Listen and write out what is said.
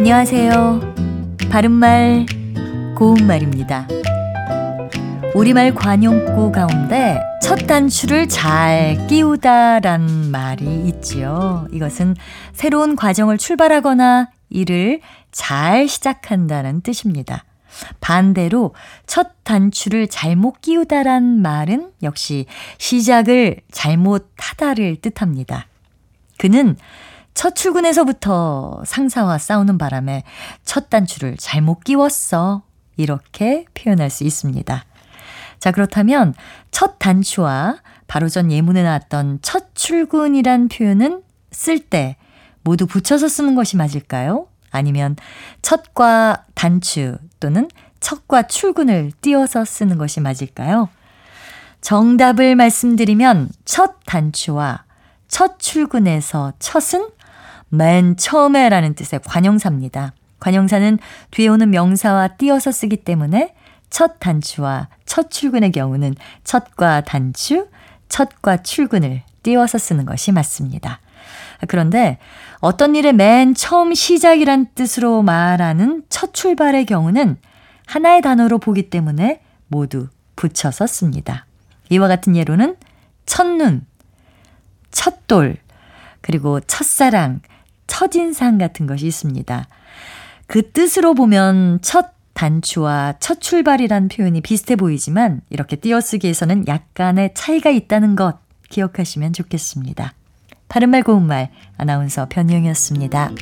안녕하세요. 바른말, 고운말입니다. 우리말 관용구 가운데 첫 단추를 잘 끼우다란 말이 있지요. 이것은 새로운 과정을 출발하거나 일을 잘 시작한다는 뜻입니다. 반대로 첫 단추를 잘못 끼우다란 말은 역시 시작을 잘못하다를 뜻합니다. 그는 첫 출근에서부터 상사와 싸우는 바람에 첫 단추를 잘못 끼웠어. 이렇게 표현할 수 있습니다. 자, 그렇다면 첫 단추와 바로 전 예문에 나왔던 첫 출근이란 표현은 쓸 때 모두 붙여서 쓰는 것이 맞을까요? 아니면 첫과 단추 또는 첫과 출근을 띄어서 쓰는 것이 맞을까요? 정답을 말씀드리면 첫 단추와 첫 출근에서 첫은 맨 처음에라는 뜻의 관형사입니다. 관형사는 뒤에 오는 명사와 띄어서 쓰기 때문에 첫 단추와 첫 출근의 경우는 첫과 단추, 첫과 출근을 띄워서 쓰는 것이 맞습니다. 그런데 어떤 일의 맨 처음 시작이란 뜻으로 말하는 첫 출발의 경우는 하나의 단어로 보기 때문에 모두 붙여서 씁니다. 이와 같은 예로는 첫눈, 첫돌, 그리고 첫사랑, 첫인상 같은 것이 있습니다. 그 뜻으로 보면 첫 단추와 첫 출발이란 표현이 비슷해 보이지만 이렇게 띄어쓰기에서는 약간의 차이가 있다는 것 기억하시면 좋겠습니다. 바른말 고운말 아나운서 변희영이었습니다.